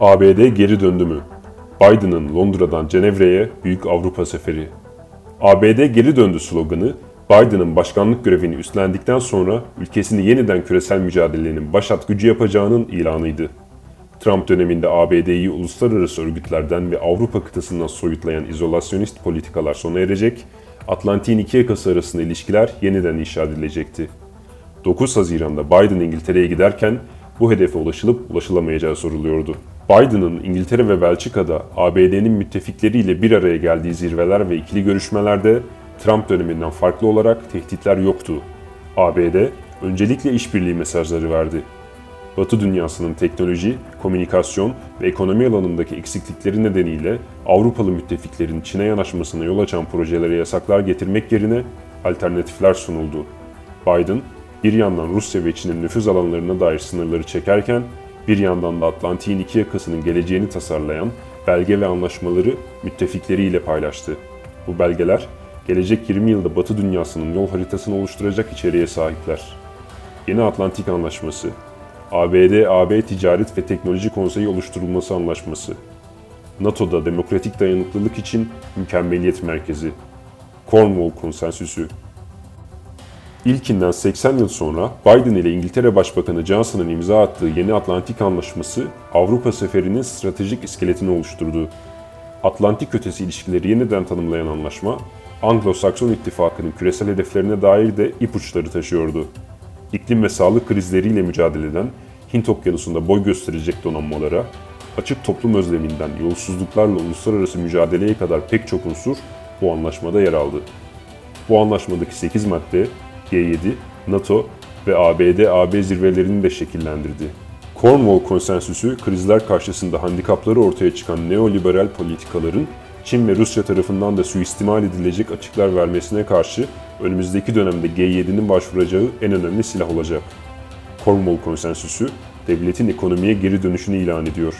ABD geri döndü mü? Biden'ın Londra'dan Cenevre'ye Büyük Avrupa Seferi. ABD geri döndü sloganı, Biden'ın başkanlık görevini üstlendikten sonra ülkesini yeniden küresel mücadelenin başat gücü yapacağının ilanıydı. Trump döneminde ABD'yi uluslararası örgütlerden ve Avrupa kıtasından soyutlayan izolasyonist politikalar sona erecek, Atlantik'in iki yakası arasında ilişkiler yeniden inşa edilecekti. 9 Haziran'da Biden İngiltere'ye giderken bu hedefe ulaşılıp ulaşılamayacağı soruluyordu. Biden'ın İngiltere ve Belçika'da ABD'nin müttefikleriyle bir araya geldiği zirveler ve ikili görüşmelerde Trump döneminden farklı olarak tehditler yoktu. ABD öncelikle işbirliği mesajları verdi. Batı dünyasının teknoloji, komünikasyon ve ekonomi alanındaki eksiklikleri nedeniyle Avrupalı müttefiklerin Çin'e yanaşmasına yol açan projelere yasaklar getirmek yerine alternatifler sunuldu. Biden, bir yandan Rusya ve Çin'in nüfuz alanlarına dair sınırları çekerken, bir yandan da Atlantik'in iki yakasının geleceğini tasarlayan belge ve anlaşmaları müttefikleriyle paylaştı. Bu belgeler, gelecek 20 yılda Batı dünyasının yol haritasını oluşturacak içeriğe sahipler. Yeni Atlantik Anlaşması, ABD-AB Ticaret ve Teknoloji Konseyi oluşturulması anlaşması, NATO'da demokratik dayanıklılık için mükemmeliyet merkezi, Cornwall Konsensüsü, İlkinden 80 yıl sonra Biden ile İngiltere Başbakanı Johnson'ın imza attığı yeni Atlantik Anlaşması Avrupa seferinin stratejik iskeletini oluşturdu. Atlantik ötesi ilişkileri yeniden tanımlayan anlaşma, Anglo-Sakson ittifakının küresel hedeflerine dair de ipuçları taşıyordu. İklim ve sağlık krizleriyle mücadele eden Hint Okyanusu'nda boy gösterecek donanmalara, açık toplum özleminden yolsuzluklarla uluslararası mücadeleye kadar pek çok unsur bu anlaşmada yer aldı. Bu anlaşmadaki 8 madde G7, NATO ve ABD-AB zirvelerini de şekillendirdi. Cornwall Konsensüsü, krizler karşısında handikapları ortaya çıkan neoliberal politikaların Çin ve Rusya tarafından da suistimal edilecek açıklar vermesine karşı önümüzdeki dönemde G7'nin başvuracağı en önemli silah olacak. Cornwall Konsensüsü, devletin ekonomiye geri dönüşünü ilan ediyor.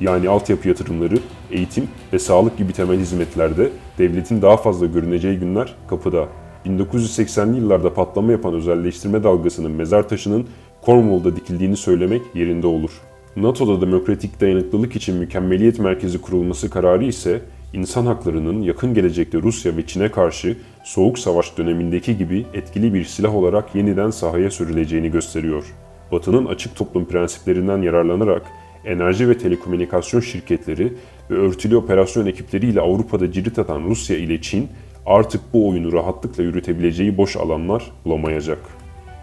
Yani altyapı yatırımları, eğitim ve sağlık gibi temel hizmetlerde devletin daha fazla görüneceği günler kapıda. 1980'li yıllarda patlama yapan özelleştirme dalgasının mezar taşının Cornwall'da dikildiğini söylemek yerinde olur. NATO'da demokratik dayanıklılık için mükemmeliyet merkezi kurulması kararı ise insan haklarının yakın gelecekte Rusya ve Çin'e karşı Soğuk Savaş dönemindeki gibi etkili bir silah olarak yeniden sahaya sürüleceğini gösteriyor. Batı'nın açık toplum prensiplerinden yararlanarak enerji ve telekomünikasyon şirketleri ve örtülü operasyon ekipleriyle Avrupa'da cirit atan Rusya ile Çin artık bu oyunu rahatlıkla yürütebileceği boş alanlar bulamayacak.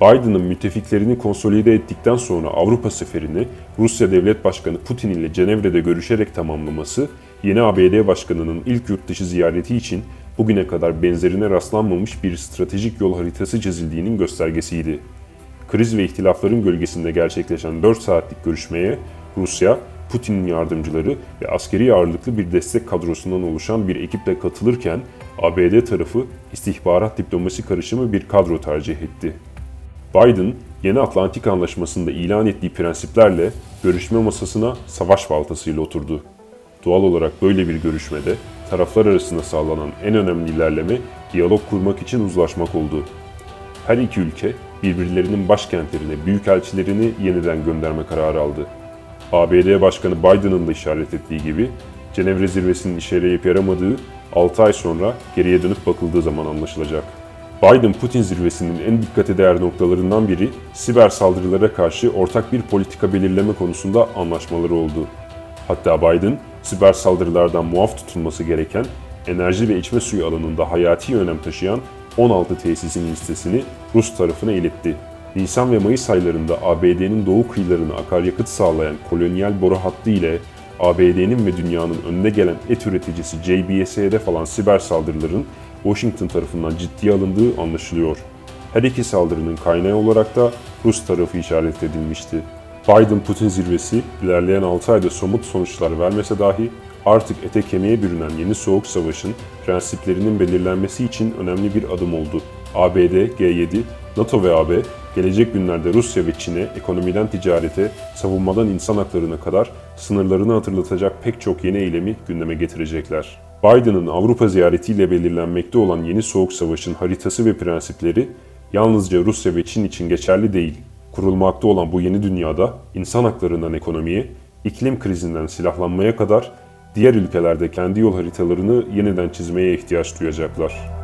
Biden'ın müttefiklerini konsolide ettikten sonra Avrupa seferini Rusya Devlet Başkanı Putin ile Cenevre'de görüşerek tamamlaması, yeni ABD Başkanı'nın ilk yurt dışı ziyareti için bugüne kadar benzerine rastlanmamış bir stratejik yol haritası çizildiğinin göstergesiydi. Kriz ve ihtilafların gölgesinde gerçekleşen 4 saatlik görüşmeye Rusya, Putin'in yardımcıları ve askeri ağırlıklı bir destek kadrosundan oluşan bir ekiple katılırken ABD tarafı istihbarat diplomasi karışımı bir kadro tercih etti. Biden, yeni Atlantik Anlaşması'nda ilan ettiği prensiplerle görüşme masasına savaş baltasıyla oturdu. Doğal olarak böyle bir görüşmede taraflar arasında sağlanan en önemli ilerleme diyalog kurmak için uzlaşmak oldu. Her iki ülke birbirlerinin başkentlerine büyükelçilerini yeniden gönderme kararı aldı. ABD Başkanı Biden'ın da işaret ettiği gibi Cenevre zirvesinin işe yarayıp yaramadığı 6 ay sonra geriye dönüp bakıldığı zaman anlaşılacak. Biden-Putin zirvesinin en dikkate değer noktalarından biri siber saldırılara karşı ortak bir politika belirleme konusunda anlaşmaları oldu. Hatta Biden, siber saldırılardan muaf tutulması gereken enerji ve içme suyu alanında hayati önem taşıyan 16 tesisin listesini Rus tarafına iletti. Nisan ve Mayıs aylarında ABD'nin doğu kıyılarına akaryakıt sağlayan kolonyal boru hattı ile ABD'nin ve dünyanın önüne gelen et üreticisi JBS'ye hedef alan siber saldırıların Washington tarafından ciddiye alındığı anlaşılıyor. Her iki saldırının kaynağı olarak da Rus tarafı işaret edilmişti. Biden-Putin zirvesi ilerleyen 6 ayda somut sonuçlar vermese dahi artık ete kemiğe bürünen yeni soğuk savaşın prensiplerinin belirlenmesi için önemli bir adım oldu. ABD, G7, NATO ve AB gelecek günlerde Rusya ve Çin'e ekonomiden ticarete, savunmadan insan haklarına kadar sınırlarını hatırlatacak pek çok yeni eylemi gündeme getirecekler. Biden'ın Avrupa ziyaretiyle belirlenmekte olan yeni soğuk savaşın haritası ve prensipleri yalnızca Rusya ve Çin için geçerli değil. Kurulmakta olan bu yeni dünyada insan haklarından ekonomiye, iklim krizinden silahlanmaya kadar diğer ülkelerde kendi yol haritalarını yeniden çizmeye ihtiyaç duyacaklar.